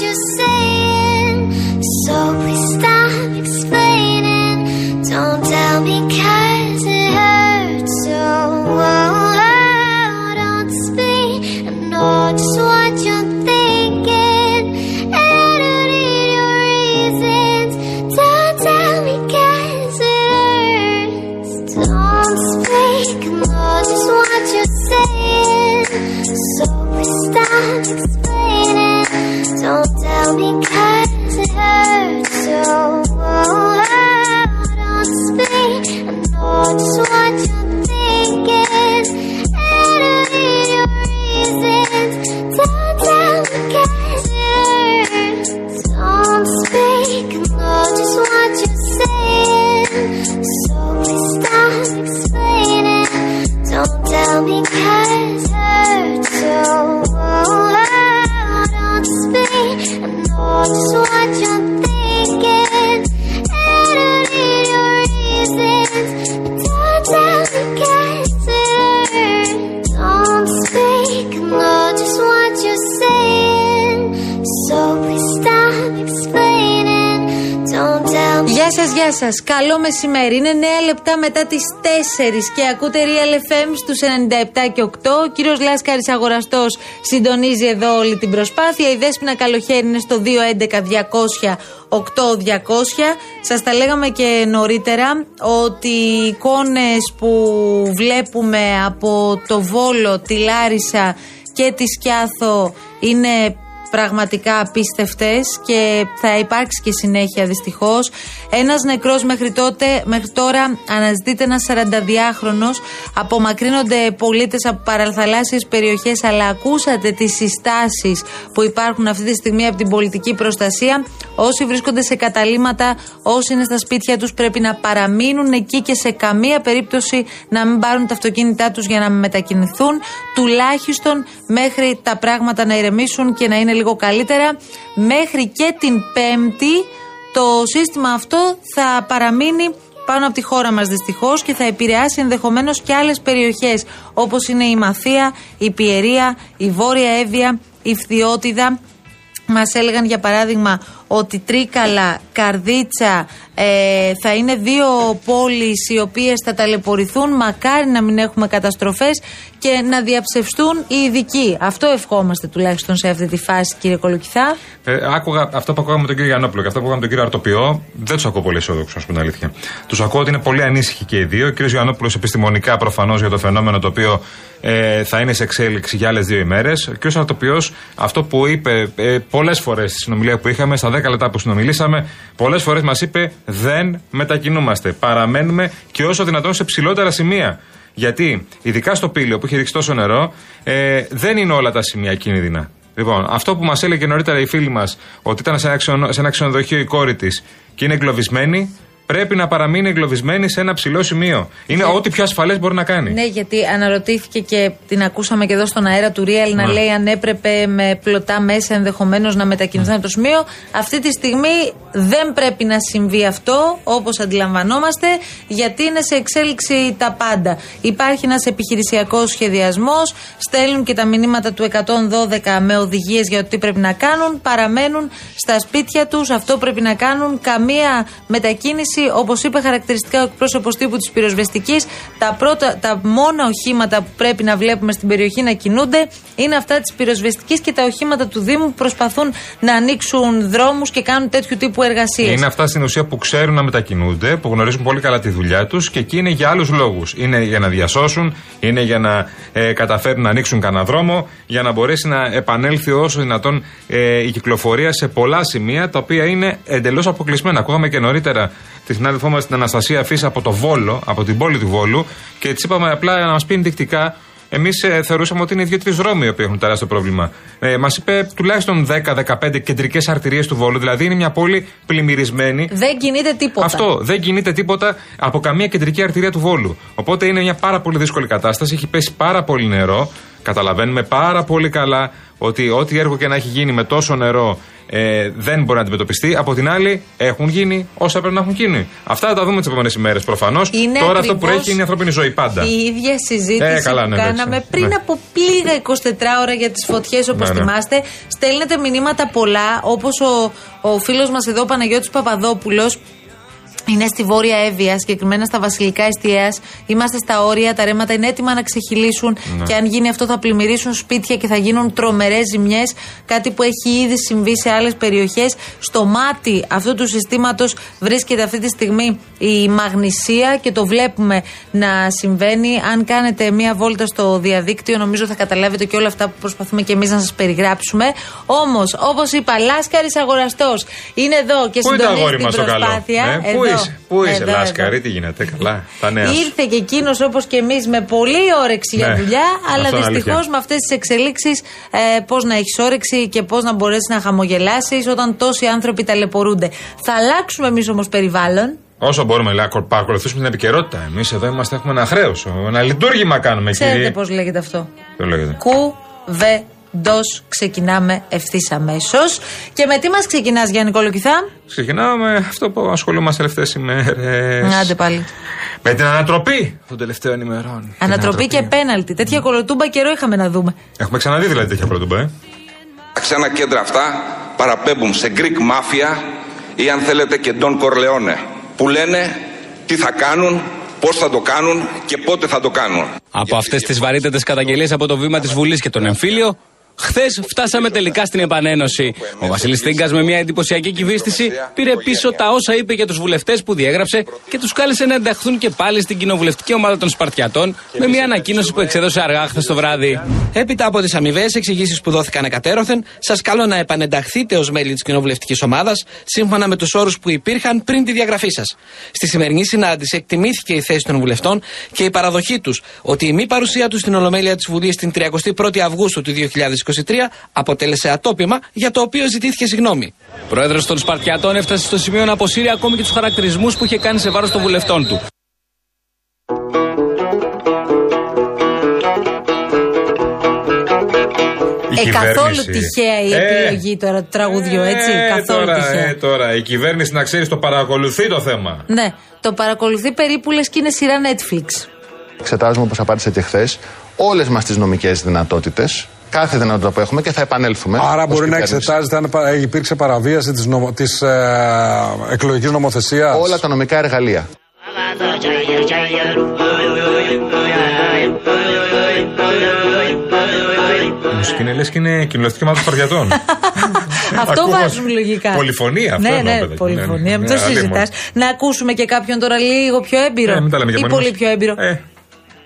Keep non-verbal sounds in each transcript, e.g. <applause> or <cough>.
you say Γεια σας, γεια σας. Καλό μεσημέρι. Είναι 9 λεπτά μετά τις 4 και ακούτε Real FM στους 97 και 8. Ο κύριος Λάσκαρης Αγοραστός συντονίζει εδώ όλη την προσπάθεια. Η Δέσπινα Καλοχέρι είναι στο 211 200 8200. Σας τα λέγαμε και νωρίτερα ότι οι εικόνες που βλέπουμε από το Βόλο, τη Λάρισα και τη Σκιάθο είναι πραγματικά απίστευτες και θα υπάρξει και συνέχεια δυστυχώς. Ένας νεκρός μέχρι, τότε, μέχρι τώρα αναζητείται ένας 42χρονος. Απομακρύνονται πολίτες από παραθαλάσσιες περιοχές αλλά ακούσατε τις συστάσεις που υπάρχουν αυτή τη στιγμή από την πολιτική προστασία. Όσοι βρίσκονται σε καταλήμματα, όσοι είναι στα σπίτια τους πρέπει να παραμείνουν εκεί και σε καμία περίπτωση να μην πάρουν τα αυτοκίνητά τους για να μετακινηθούν τουλάχιστον μέχρι τα πράγματα να ηρεμήσουν και να είναι λίγο καλύτερα. Μέχρι και την Πέμπτη το σύστημα αυτό θα παραμείνει πάνω από τη χώρα μας δυστυχώς και θα επηρεάσει ενδεχομένως και άλλες περιοχές όπως είναι η Μαθία, η Πιερία, η Βόρεια Εύβοια, η Φθιώτιδα. Μας έλεγαν για παράδειγμα ότι Τρίκαλα, Καρδίτσα ε, θα είναι δύο πόλεις οι οποίες θα ταλαιπωρηθούν. Μακάρι να μην έχουμε καταστροφές και να διαψευστούν οι ειδικοί. Αυτό ευχόμαστε τουλάχιστον σε αυτή τη φάση, κύριε Κολοκυθά. Ε, άκουγα αυτό που ακούγαμε με τον κύριο Γιαννόπουλο και αυτό που ακούγαμε με τον κύριο Αρτοπιό. Δεν τους ακούω πολύ αισιόδοξους, α πούμε την αλήθεια. Τους ακούω ότι είναι πολύ ανήσυχοι και οι δύο. Ο κύριος Γιαννόπουλος επιστημονικά προφανώς για το φαινόμενο το οποίο ε, θα είναι σε εξέλιξη για άλλες δύο ημέρες. Ο κύριος Αρτοπιό αυτό που είπε ε, πολλές φορές στη συνομιλία που είχαμε, στα 10 λεπτά που συνομιλήσαμε, πολλές φορές μας είπε δεν μετακινούμαστε. Παραμένουμε και όσο δυνατόν σε ψηλότερα σημεία. Γιατί, ειδικά στο πύλιο που έχει ρίξει τόσο νερό, ε, δεν είναι όλα τα σημεία κίνδυνα. Λοιπόν, αυτό που μας έλεγε νωρίτερα η φίλη μας, ότι ήταν σε ένα, ξενο, σε ένα ξενοδοχείο η κόρη της και είναι εγκλωβισμένη, πρέπει να παραμείνει εγκλωβισμένη σε ένα ψηλό σημείο. Είναι ό,τι πιο ασφαλές μπορεί να κάνει. Ναι, γιατί αναρωτήθηκε και την ακούσαμε και εδώ στον αέρα του Real να Ναι. λέει αν έπρεπε με πλωτά μέσα ενδεχομένως να μετακινηθούν από το σημείο. Αυτή τη στιγμή δεν πρέπει να συμβεί αυτό, όπως αντιλαμβανόμαστε, γιατί είναι σε εξέλιξη τα πάντα. Υπάρχει ένας επιχειρησιακός σχεδιασμός, στέλνουν και τα μηνύματα του 112 με οδηγίες για το τι πρέπει να κάνουν, παραμένουν στα σπίτια τους. Αυτό πρέπει να κάνουν. Καμία μετακίνηση, όπως είπε χαρακτηριστικά ο εκπρόσωπος τύπου της πυροσβεστικής, τα, πρώτα, τα μόνα οχήματα που πρέπει να βλέπουμε στην περιοχή να κινούνται είναι αυτά της πυροσβεστικής και τα οχήματα του Δήμου που προσπαθούν να ανοίξουν δρόμους και κάνουν τέτοιου τύπου εργασίες. Είναι αυτά στην ουσία που ξέρουν να μετακινούνται, που γνωρίζουν πολύ καλά τη δουλειά τους και εκεί είναι για άλλους λόγους. Είναι για να διασώσουν, είναι για να ε, καταφέρουν να ανοίξουν κανένα δρόμο, για να μπορέσει να επανέλθει όσο δυνατόν ε, η κυκλοφορία σε πολλά σημεία τα οποία είναι εντελώς αποκλεισμένα. Ακούγαμε και νωρίτερα τη συνάδελφό μας την Αναστασία Φύσα από το Βόλο, από την πόλη του Βόλου και της είπαμε απλά να μας πει ενδεικτικά Εμείς ε, θεωρούσαμε ότι είναι δύο-τρει δρόμοι οι οποίοι έχουν τεράστιο πρόβλημα. Ε, Μας είπε τουλάχιστον 10-15 κεντρικές αρτηρίες του Βόλου, δηλαδή είναι μια πόλη πλημμυρισμένη. Δεν κινείται τίποτα. Αυτό δεν κινείται τίποτα από καμία κεντρική αρτηρία του Βόλου. Οπότε είναι μια πάρα πολύ δύσκολη κατάσταση. Έχει πέσει πάρα πολύ νερό. Καταλαβαίνουμε πάρα πολύ καλά ότι ό,τι έργο και να έχει γίνει με τόσο νερό ε, δεν μπορεί να αντιμετωπιστεί. Από την άλλη, έχουν γίνει όσα πρέπει να έχουν γίνει. Αυτά θα τα δούμε τις επόμενες ημέρες προφανώς. Τώρα αυτό που έχει είναι η ανθρώπινη ζωή πάντα. Η ίδια συζήτηση Ε, καλά, που ναι, κάναμε εντάξει. πριν Ναι. από λίγα 24 ώρα για τις φωτιές, όπως Ναι, ναι. θυμάστε. Στέλνετε μηνύματα πολλά, όπως ο, ο φίλος μας εδώ, ο Παναγιώτης Παπαδόπουλος, είναι στη Βόρεια Εύβοια, συγκεκριμένα στα Βασιλικά Εστιαίας. Είμαστε στα όρια, τα ρέματα είναι έτοιμα να ξεχυλήσουν Ναι. και αν γίνει αυτό θα πλημμυρίσουν σπίτια και θα γίνουν τρομερές ζημιές. Κάτι που έχει ήδη συμβεί σε άλλες περιοχές. Στο μάτι αυτού του συστήματος βρίσκεται αυτή τη στιγμή η μαγνησία και το βλέπουμε να συμβαίνει. Αν κάνετε μία βόλτα στο διαδίκτυο, νομίζω θα καταλάβετε και όλα αυτά που προσπαθούμε και εμείς να σας περιγράψουμε. Όμως, όπως είπα, Λάσκαρης Αγοραστός είναι εδώ και Πού είναι το συντονίζει αγόρι την μα το καλό; προσπάθεια. Ε, πού Εδώ. Είσαι, πού είσαι, Εδώ, Λάσκαρη, εδώ. τι γίνεται, καλά. Τα νέα σου. Ήρθε και εκείνος όπως και εμείς με πολλή όρεξη για Ναι, δουλειά, αλλά αυτό είναι δυστυχώς αλήθεια. με αυτές τις εξελίξεις ε, πώς να έχεις όρεξη και πώς να μπορέσεις να χαμογελάσεις όταν τόσοι άνθρωποι ταλαιπωρούνται. Θα αλλάξουμε εμείς όμως περιβάλλον. Όσο μπορούμε να παρακολουθήσουμε την επικαιρότητα. Εμείς εδώ είμαστε, έχουμε ένα χρέος. Ένα λειτουργήμα κάνουμε, Ξέρετε κύριε. πώς λέγεται αυτό. Ποιο λέγεται. Κουβεντό. Ξεκινάμε ευθύς αμέσως. Και με τι μας ξεκινάς, Γιάννη Κολοκυθά; Ξεκινάω με αυτό που ασχολούμαστε τελευταίε ημέρε. Άντε πάλι. Με την ανατροπή των τελευταίων ημερών. Την Ανατροπή και πέναλτι. Τέτοια κολοτούμπα καιρό είχαμε να δούμε. Έχουμε ξαναδεί δηλαδή τέτοια πρωτομπέ. Ε. Τα ξένα κέντρα αυτά παραπέμπουν σε Greek Mafia ή αν θέλετε και Don Corleone που λένε τι θα κάνουν, πώς θα το κάνουν και πότε θα το κάνουν. Από αυτές τις βαρύτατες καταγγελίες από το βήμα της Βουλής και τον εμφύλιο, χθες φτάσαμε τελικά στην επανένωση. Ο Βασίλης Τίγκα με μια εντυπωσιακή κυβίστηση πήρε πίσω τα όσα είπε για τους βουλευτές που διέγραψε και τους κάλεσε να ενταχθούν και πάλι στην κοινοβουλευτική ομάδα των Σπαρτιατών με μια ανακοίνωση που εξέδωσε αργά χθες το βράδυ. Έπειτα από τις αμοιβαίε εξηγήσεις που δόθηκαν εκατέρωθεν, σας καλώ να επανενταχθείτε ως μέλη της κοινοβουλευτικής ομάδας σύμφωνα με τους όρους που υπήρχαν πριν τη διαγραφή σας. Στη σημερινή συνάντηση εκτιμήθηκε η θέση των βουλευτών και η παραδοχή τους ότι η μη παρουσία τους στην Ολομέλεια της Βουλής την 31η Αυγούστου του 2023 αποτέλεσε ατόπιμα για το οποίο ζητήθηκε συγγνώμη. Πρόεδρο των Σπαρτιατών έφτασε στο σημείο να αποσύρει ακόμη και του χαρακτηρισμού που είχε κάνει σε βάρο των βουλευτών του. Η Ε, καθόλου κυβέρνηση. τυχαία η Ε, επιλογή τώρα του τραγουδιού, έτσι. ε, καθόλου τώρα, τυχαία. ε, τώρα, η κυβέρνηση να ξέρει το παρακολουθεί το θέμα. Ναι, το παρακολουθεί περίπου λες και είναι σειρά Netflix. Εξετάζουμε, όπω απάντησα και χθε, όλε μα τι νομικέ δυνατότητε, κάθε δυνατότητα που έχουμε και θα επανέλθουμε. Άρα ως μπορεί να κυβέρνηση. εξετάζεται αν πα- υπήρξε παραβίαση της, νομο, της ε, εκλογικής νομοθεσίας. όλα τα νομικά εργαλεία. Η μουσική είναι λες και είναι κοινωνιστική ομάδα των Σπαρτιατών. <laughs> Αυτό Ακούω- βάζουν λογικά. Πολυφωνία, αυτό Ναι, εννοώ, ναι, παιδάκι. πολυφωνία. Ναι, ναι. Μην το Ναι, συζητάς. αλλήμον. Να ακούσουμε και κάποιον τώρα λίγο πιο έμπειρο. Ε, μην τα λέμε και ή μόνοι πολύ μας. πιο έμπειρο.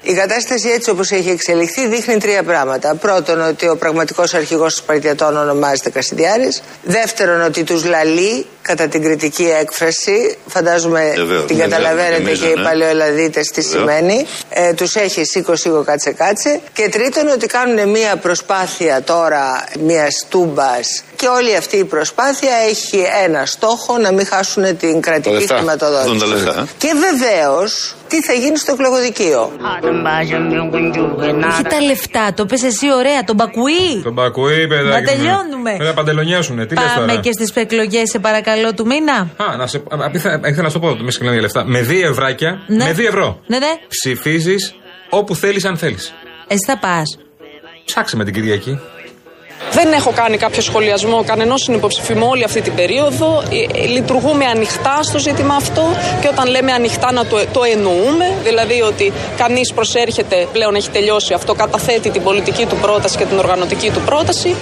Ε, Η κατάσταση έτσι όπως έχει εξελιχθεί δείχνει τρία πράγματα. Πρώτον ότι ο πραγματικός αρχηγός των Σπαρτιατών ονομάζεται Κασιδιάρης. Δεύτερον ότι τους λαλεί κατά την κριτική έκφραση. Φαντάζομαι Βεβαίως, την ναι, καταλαβαίνετε νομίζω, και οι ναι. παλαιοελλαδίτες τι Βεβαίως. σημαίνει. Ε, τους έχει σήκω σήκω κάτσε κάτσε. Και τρίτον ότι κάνουν μια προσπάθεια τώρα μιας τούμπας και όλη αυτή η προσπάθεια έχει ένα στόχο να μην χάσουν την κρατική λεφτά. χρηματοδότηση. Δουν τα λεφτά, ε. Και βεβαίως τι θα γίνει στο εκλογοδικείο; Έχει τα λεφτά, το πες εσύ ωραία, τον Μπακουή. τον Μπακουή, παιδάκι. Να μου. τελειώνουμε. Πρέπει να παντελονιάσουνε. Τι λες Πάμε τώρα; και στις εκλογές, σε παρακαλώ, του μήνα. Α, να σε. απίθα- Ήθελα να σου το πω, με συγκλίνω για λεφτά. Με 2 ευράκια, Ναι. με 2 ευρώ. Ναι, ναι. Ψηφίζεις όπου θέλεις, αν θέλεις. Εσύ θα πας. Ψάξε με την Κυριακή. Δεν έχω κάνει κάποιο σχολιασμό κανενός συνυποψηφίου μου όλη αυτή την περίοδο. Ε, ε, Λειτουργούμε ανοιχτά στο ζήτημα αυτό και όταν λέμε ανοιχτά να το, το εννοούμε. Δηλαδή ότι κανείς προσέρχεται, πλέον έχει τελειώσει αυτό, καταθέτει την πολιτική του πρόταση και την οργανωτική του πρόταση.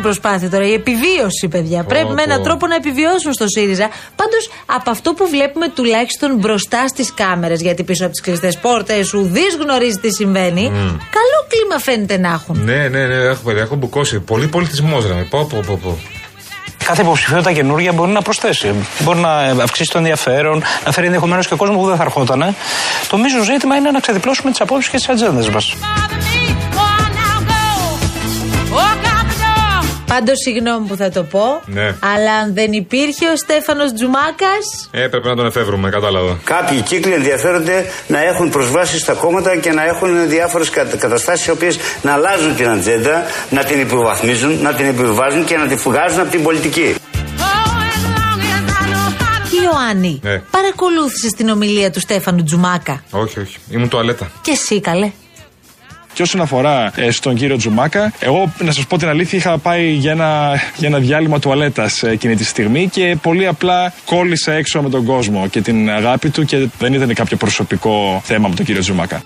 Προσπάθεια τώρα, η επιβίωση, παιδιά. Πρέπει με έναν πω. τρόπο να επιβιώσουν στο ΣΥΡΙΖΑ. Πάντως, από αυτό που βλέπουμε τουλάχιστον μπροστά στις κάμερες, γιατί πίσω από τις κλειστές πόρτες ουδής γνωρίζει τι συμβαίνει, καλό κλίμα φαίνεται να έχουν. Ναι, ναι, ναι, έχω, παιδιά, έχω μπουκώσει. Πολύ πολιτισμός, ρε. Πω, πω, πω, πω. Κάθε υποψηφιότητα καινούργια μπορεί να προσθέσει. Μπορεί να αυξήσει το ενδιαφέρον, να φέρει ενδεχομένως και κόσμο που δεν θα ερχόταν. Το μείζον ζήτημα είναι να ξεδιπλώσουμε τις απόψεις και τις ατζέντες μας. Πάντως, συγγνώμη που θα το πω, Ναι. αλλά αν δεν υπήρχε ο Στέφανος Τζουμάκας. Ε, πρέπει να τον εφεύρουμε, κατάλαβα. Κάποιοι κύκλοι ενδιαφέρονται να έχουν προσβάσει στα κόμματα και να έχουν διάφορες καταστάσεις οι οποίες να αλλάζουν την ατζέντα, να την υποβαθμίζουν, να την επιβάζουν και να την φουγάζουν από την πολιτική. Ιωάννη, Ναι. παρακολούθησες την ομιλία του Στέφανου Τζουμάκα; Όχι, όχι. Ήμουν τουαλέτα. Και εσύ, καλέ. Και όσον αφορά ε, στον κύριο Τζουμάκα, εγώ να σας πω την αλήθεια, είχα πάει για ένα, για ένα διάλειμμα τουαλέτας εκείνη τη στιγμή και πολύ απλά κόλλησα έξω με τον κόσμο και την αγάπη του και δεν ήταν κάποιο προσωπικό θέμα με τον κύριο Τζουμάκα.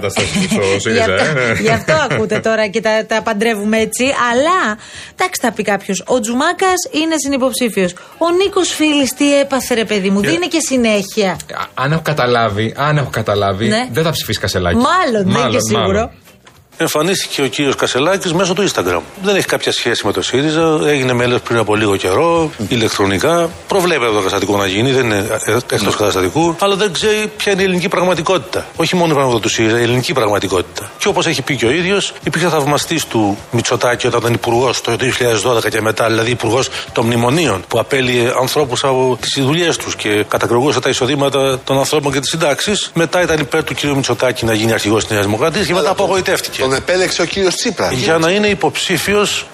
Λίγο γιόλο η κατάσταση στο Γι' ΣΥΡΙΖΑ. αυτό, ε, ναι. γι' αυτό ακούτε τώρα και τα, τα παντρεύουμε έτσι. Αλλά, εντάξει, θα πει κάποιος. Ο Τζουμάκας είναι συνυποψήφιος. Ο Νίκος Φίλης τι έπαθε, ρε παιδί μου. Και- Δίνει και συνέχεια. Α, Αν έχω καταλάβει, αν έχω καταλάβει, Ναι. δεν θα ψηφίσει Κασελάκη. Μάλλον, δεν είναι και σίγουρο. Εμφανίστηκε ο κύριος Κασελάκης μέσω του Instagram. Δεν έχει κάποια σχέση με το ΣΥΡΙΖΑ. Έγινε μέλος πριν από λίγο καιρό, ηλεκτρονικά. Προβλέπεται το καταστατικό να γίνει, δεν είναι εκτό καταστατικού. Αλλά δεν ξέρει ποια είναι η ελληνική πραγματικότητα. Όχι μόνο η πραγματικότητα του ΣΥΡΙΖΑ, η ελληνική πραγματικότητα. Και όπως έχει πει και ο ίδιος, υπήρχε θαυμαστής του Μητσοτάκη όταν ήταν υπουργός το 2012 και μετά, δηλαδή υπουργός των μνημονίων, που απέλυε ανθρώπους από τις δουλειές τους και κατακρογούσε τα εισοδήματα των ανθρώπων και τις συντάξεις. Μετά ήταν υπέρ του κ. Μητσοτάκη να γίνει αρχηγός της Νέας Δημοκρατίας και μετά απογοητεύτηκε. Τον επέλεξε ο κύριος Τσίπρας. Για να είναι υποψήφιος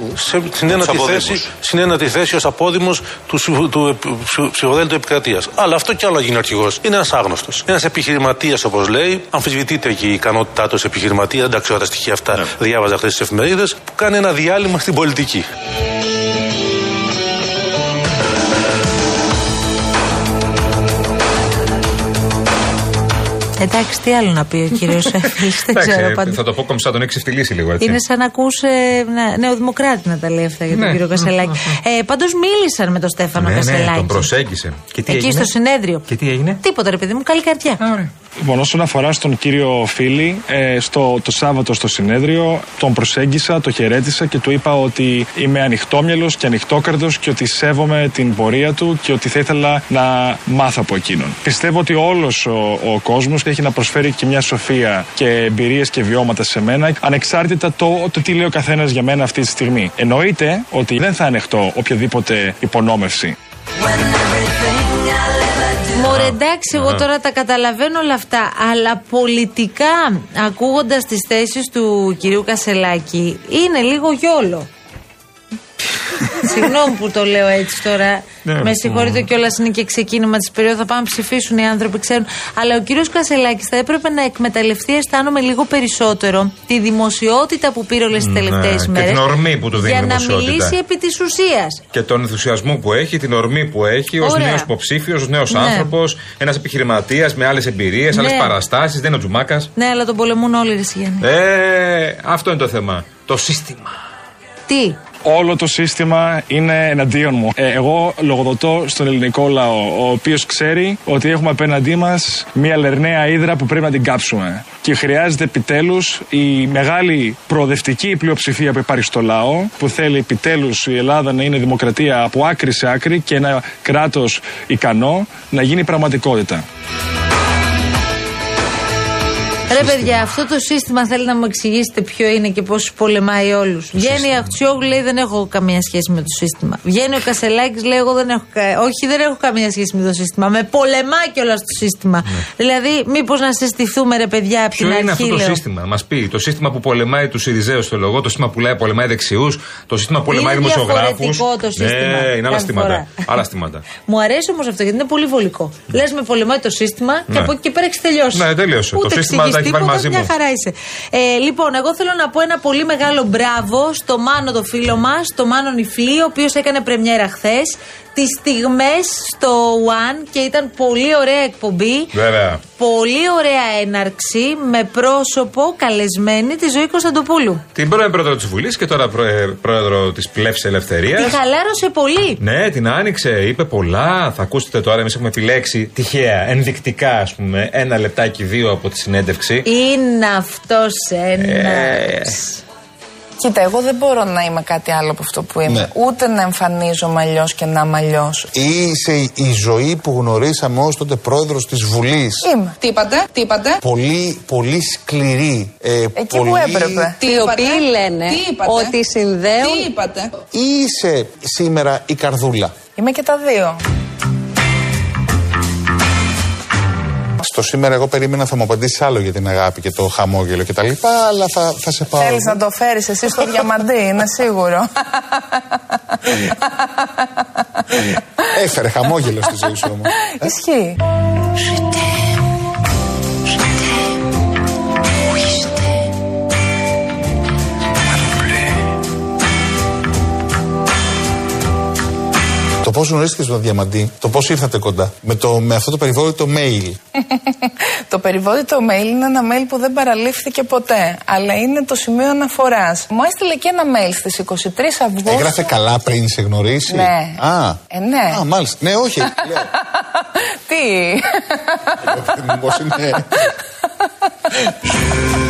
στην ένατη αποδήμους. θέση, στην ένατη θέση ως απόδημος του, ψηφο- του επ- ψηφο- ψηφοδέλτου επικρατείας. Αλλά αυτό κι άλλο γίνει αρχηγός. Είναι ένας άγνωστος. Ένας επιχειρηματίας, όπως λέει, αμφισβητείται και η ικανότητά του ως επιχειρηματία, δεν τα ξέρω τα στοιχεία αυτά, διάβαζα χθες τι εφημερίδες, που κάνει ένα διάλειμμα στην πολιτική. Εντάξει, τι άλλο να πει ο κύριος <laughs> Φίλη. Δεν Εντάξει, ξέρω ε, πάντα. θα το πω κομψά, τον έχει ξεφτυλίσει λίγο έτσι. Είναι σαν να ακούς ε, να- νεοδημοκράτη να τα λέει αυτά για τον Ναι. κύριο Κασελάκη. Ε, Πάντως μίλησαν με τον Στέφανο ναι, ναι, Κασελάκη. τον προσέγγισε. Και τι Εκεί έγινε; στο συνέδριο. Και τι έγινε; Τίποτα, ρε παιδί μου, καλή καρδιά. Λοιπόν, όσον αφορά στον κύριο Φίλη, ε, στο, το Σάββατο στο συνέδριο τον προσέγγισα, το χαιρέτησα και του είπα ότι είμαι ανοιχτόμυαλος και ανοιχτόκαρδος και ότι σέβομαι την πορεία του και ότι θα ήθελα να μάθω από εκείνον. Πιστεύω ότι όλος ο, ο κόσμος έχει να προσφέρει και μια σοφία και εμπειρίες και βιώματα σε μένα, ανεξάρτητα το, το τι λέει ο καθένας για μένα αυτή τη στιγμή. Εννοείται ότι δεν θα ανεχτώ οποιαδήποτε υπονόμευση. Μωρέ, εντάξει, εγώ τώρα τα καταλαβαίνω όλα αυτά. Αλλά πολιτικά, ακούγοντας τις θέσεις του κυρίου Κασελάκη, είναι λίγο γιόλο. Συγγνώμη που το λέω έτσι τώρα. Ναι, με συγχωρείτε κιόλας, είναι και ξεκίνημα της περίοδου. Θα πάμε να ψηφίσουν οι άνθρωποι, ξέρουν. Αλλά ο κύριος Κασελάκης θα έπρεπε να εκμεταλλευτεί, αισθάνομαι λίγο περισσότερο, τη δημοσιότητα που πήρε όλες τις Ναι, τελευταίες και μέρες. την ορμή που του δίνει Για η να δημοσιότητα. μιλήσει επί της ουσίας. Και τον ενθουσιασμό που έχει, την ορμή που έχει ως Ωραία. νέος υποψήφιος, ως νέος Ναι. άνθρωπος, ένας επιχειρηματίας με άλλες εμπειρίες, Ναι. άλλες παραστάσεις. Δεν είναι ο Τζουμάκας. Ναι, αλλά τον πολεμούν όλοι, ρε Σιγέννη. Ε, αυτό είναι το θέμα. Το σύστημα. Τι; Όλο το σύστημα είναι εναντίον μου. Ε, εγώ λογοδοτώ στον ελληνικό λαό, ο οποίος ξέρει ότι έχουμε απέναντί μας μια λερναία ύδρα που πρέπει να την κάψουμε. Και χρειάζεται επιτέλους η μεγάλη προοδευτική πλειοψηφία που υπάρχει στο λαό, που θέλει επιτέλους η Ελλάδα να είναι δημοκρατία από άκρη σε άκρη και ένα κράτος ικανό να γίνει πραγματικότητα. Ρε παιδιά, αυτό το σύστημα θέλει να μου εξηγήσετε ποιο είναι και πώς πολεμάει όλους. Βγαίνει η Αχτσιόγλου, λέει δεν έχω καμία σχέση με το σύστημα. Βγαίνει ο Κασελάκης, λέει εγώ δεν έχω. κα- Όχι, δεν έχω καμία σχέση με το σύστημα. Με πολεμάει κιόλας το σύστημα. Δηλαδή, μήπως να συστηθούμε, ρε παιδιά, από Ποιο την είναι αρχή. αυτό το λέω. σύστημα, μας πει. Το σύστημα που πολεμάει τους Ιριζέους στο λογό, το σύστημα που λέει πολεμάει δεξιούς, το σύστημα που πολεμάει Είναι δημοσιογράφους. διαφορετικό το σύστημα, Ναι, είναι άλλα κάθε στήματα. φορά. άλλα στήματα. Μου αρέσει όμως αυτό γιατί είναι πολύ βολικό. Λες με πολεμάει το σύστημα και Ναι. από εκεί και πέρα έχεις τελειώσει. Ναι, τελείωσε. Το Ούτε σύστημα εξηγείς τα έχει βάλει τίποτα, μαζί μια μου. χαρά είσαι. Ε, λοιπόν, εγώ θέλω να πω ένα πολύ μεγάλο μπράβο στο Μάνο το φίλο μας, το Μάνο Νιφλή, ο οποίος έκανε πρεμιέρα χθες. Τις στιγμές στο One και ήταν πολύ ωραία εκπομπή. Βέβαια. Πολύ ωραία έναρξη με πρόσωπο καλεσμένη της ζωή Κωνσταντοπούλου. Την πρώην πρόεδρο της Βουλής και τώρα πρέ- πρόεδρο της Πλεύσης Ελευθερίας. Τη χαλάρωσε πολύ. Ναι, την άνοιξε, είπε πολλά. Θα ακούσετε τώρα, εμείς έχουμε επιλέξει τυχαία, ενδεικτικά, ας πούμε, ένα λεπτάκι, δύο από τη συνέντευξη. Είναι αυτός ένας. Ε, Κοίτα, εγώ δεν μπορώ να είμαι κάτι άλλο από αυτό που είμαι. Ναι. Ούτε να εμφανίζομαι αλλιώς και να είμαι αλλιώς. Είσαι η ζωή που γνωρίσαμε ως τότε πρόεδρος της Βουλής. Είμαι. Τι είπατε, τι είπατε; Πολύ, πολύ σκληρή. Ε, Εκεί πολύ... που έπρεπε. Οι οποίοι λένε ότι συνδέουν. Τι είπατε; Ή είσαι σήμερα η καρδούλα. Είμαι και τα δύο. Στο σήμερα εγώ περίμενα θα μου απαντήσεις άλλο για την αγάπη και το χαμόγελο και τα λοιπά, αλλά θα, θα σε πάω. Θέλεις να το φέρεις εσύ στο διαμαντί, είναι σίγουρο. Έφερε χαμόγελο στη ζωή σου όμως. Ισχύει. Πώ γνωρίστηκε τον Διαμαντή, το πώς ήρθατε κοντά. Με, το, με αυτό το περιβόητο mail. το περιβόητο mail είναι ένα mail που δεν παραλήφθηκε ποτέ, αλλά είναι το σημείο αναφοράς. Μου έστειλε και ένα mail στις 23 Αυγούστου. Έγραφε καλά πριν σε γνωρίσει; Ναι. Α, Ε, ναι. α μάλιστα. Ναι, όχι. <laughs> Τι; Μήπως είναι. <laughs>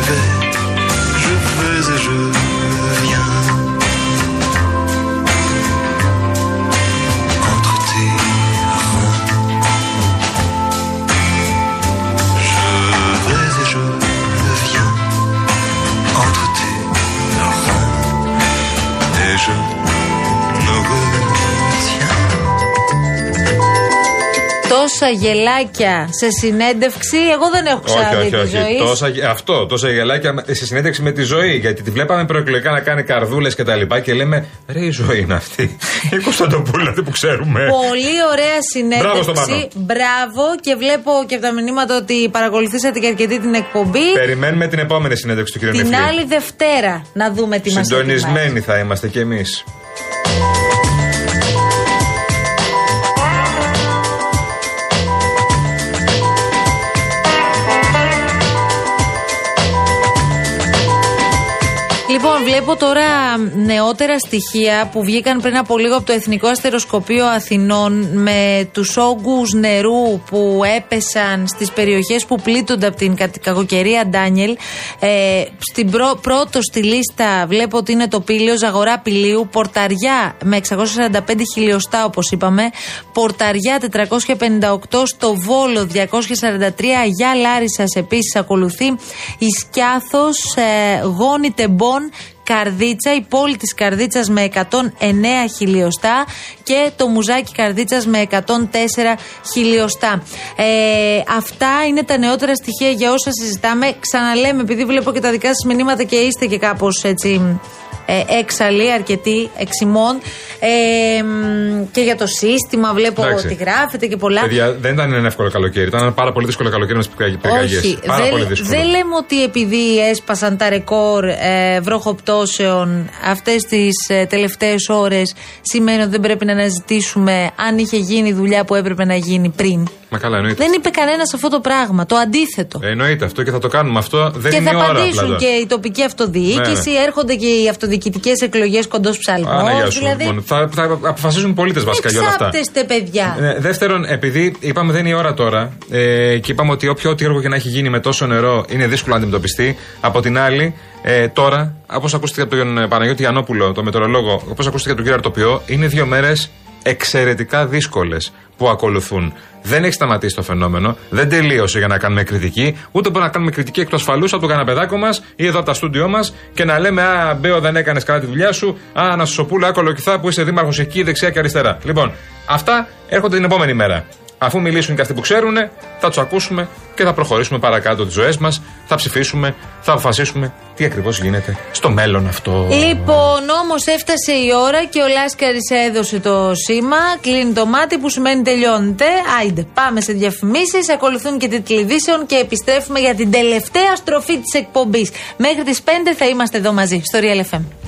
Τόσα γελάκια σε συνέντευξη, εγώ δεν έχω Όχι, ξαναδεί όχι, τη όχι. ζωή. Τόσα, γε- αυτό, τόσα γελάκια με- σε συνέντευξη με τη ζωή. Γιατί τη βλέπαμε προεκλογικά να κάνει καρδούλες και τα λοιπά και λέμε ρε η ζωή είναι αυτή. <laughs> Η Κωνσταντοπούλα αυτή που ξέρουμε. Πολύ ωραία Μπράβο στον συνέντευξη. Πάνο. Μπράβο και βλέπω και από τα μηνύματα ότι παρακολουθήσατε και αρκετή την εκπομπή. Περιμένουμε την επόμενη συνέντευξη του κ. Την Νεφλή. άλλη Δευτέρα να δούμε τι μας ετοιμάζει. Συντονισμένοι θα είμαστε κι εμείς. Βλέπω τώρα νεότερα στοιχεία που βγήκαν πριν από λίγο από το Εθνικό Αστεροσκοπείο Αθηνών με τους όγκους νερού που έπεσαν στις περιοχές που πλήττονται από την κα- κακοκαιρία Ντάνιελ. Ε, στην πρω- πρώτο στη λίστα βλέπω ότι είναι το πύλιο Ζαγορά Πηλίου, Πορταριά με 645 χιλιοστά όπως είπαμε, Πορταριά 458, στο Βόλο 243, Αγιά Λάρισας επίσης ακολουθεί, η Σκιάθο, ε, Γόνη Τεμπών, Καρδίτσα, η πόλη της Καρδίτσας με 109 χιλιοστά και το μουζάκι Καρδίτσας με 104 χιλιοστά. Ε, αυτά είναι τα νεότερα στοιχεία για όσα συζητάμε. Ξαναλέμε, επειδή βλέπω και τα δικά σας μηνύματα και είστε και κάπως έτσι ε, έξαλλοι, αρκετοί, εξημών. Ε, μ, και για το σύστημα βλέπω Εντάξει. ότι γράφετε και πολλά. Παιδιά, δεν ήταν ένα εύκολο καλοκαίρι. Ήταν ένα πάρα πολύ δύσκολο καλοκαίρι με τις πυρκαγιέ. Όχι, Πάρα πολύ δεν, δύσκολο. δεν λέμε ότι επειδή έσπασαν τα ρεκόρ ε, βροχοπτώσεων αυτές τις ε, τελευταίες ώρες σημαίνει ότι δεν πρέπει να αναζητήσουμε αν είχε γίνει η δουλειά που έπρεπε να γίνει πριν. Μα καλά, εννοείται. Δεν είπε κανένας αυτό το πράγμα. Το αντίθετο. Ε, Εννοείται αυτό και θα το κάνουμε αυτό. Δεν και είναι θα η ώρα απαντήσουν απλά τώρα. και η τοπική αυτοδιοίκηση, Ναι, ναι. έρχονται και οι αυτοδιοικητικές εκλογές κοντός ψαλμός. Αναγιά σου. Δηλαδή. Λοιπόν, θα, θα αποφασίζουν πολίτες βασικά για όλα αυτά. Εξάπτεστε, παιδιά. Ε, δεύτερον, επειδή είπαμε δεν είναι η ώρα τώρα ε, και είπαμε ότι όποιο ό,τι έργο και να έχει γίνει με τόσο νερό είναι δύσκολο να αντιμετωπιστεί. Από την άλλη, ε, τώρα, όπως ακούστηκε από τον ε, Παναγιώτη Γιαννόπουλο, τον μετεωρολόγο, όπως ακούστηκε από τον κύριο Αρτοπιό, είναι δύο μέρες εξαιρετικά δύσκολες που ακολουθούν. Δεν έχει σταματήσει το φαινόμενο, δεν τελείωσε για να κάνουμε κριτική, ούτε μπορούμε να κάνουμε κριτική εκ του ασφαλού από το καναπεδάκο μας ή εδώ από τα στούντιό μας και να λέμε Α, Μπέο, δεν έκανες καλά τη δουλειά σου. Α, Ανασωσοπούλα, Ακολοκυθά που είσαι δήμαρχος εκεί, δεξιά και αριστερά. Λοιπόν, αυτά έρχονται την επόμενη μέρα. Αφού μιλήσουν και αυτοί που ξέρουν, θα τους ακούσουμε και θα προχωρήσουμε παρακάτω τις ζωές μας. Θα ψηφίσουμε, θα αποφασίσουμε τι ακριβώς γίνεται στο μέλλον αυτό. Λοιπόν, όμως έφτασε η ώρα και ο Λάσκαρης έδωσε το σήμα. Κλείνει το μάτι που σημαίνει τελειώνεται. Άιντε, πάμε σε διαφημίσεις. Ακολουθούν και τίτλοι ειδήσεων και επιστρέφουμε για την τελευταία στροφή της εκπομπής. Μέχρι τις 5 θα είμαστε εδώ μαζί στο Real FM.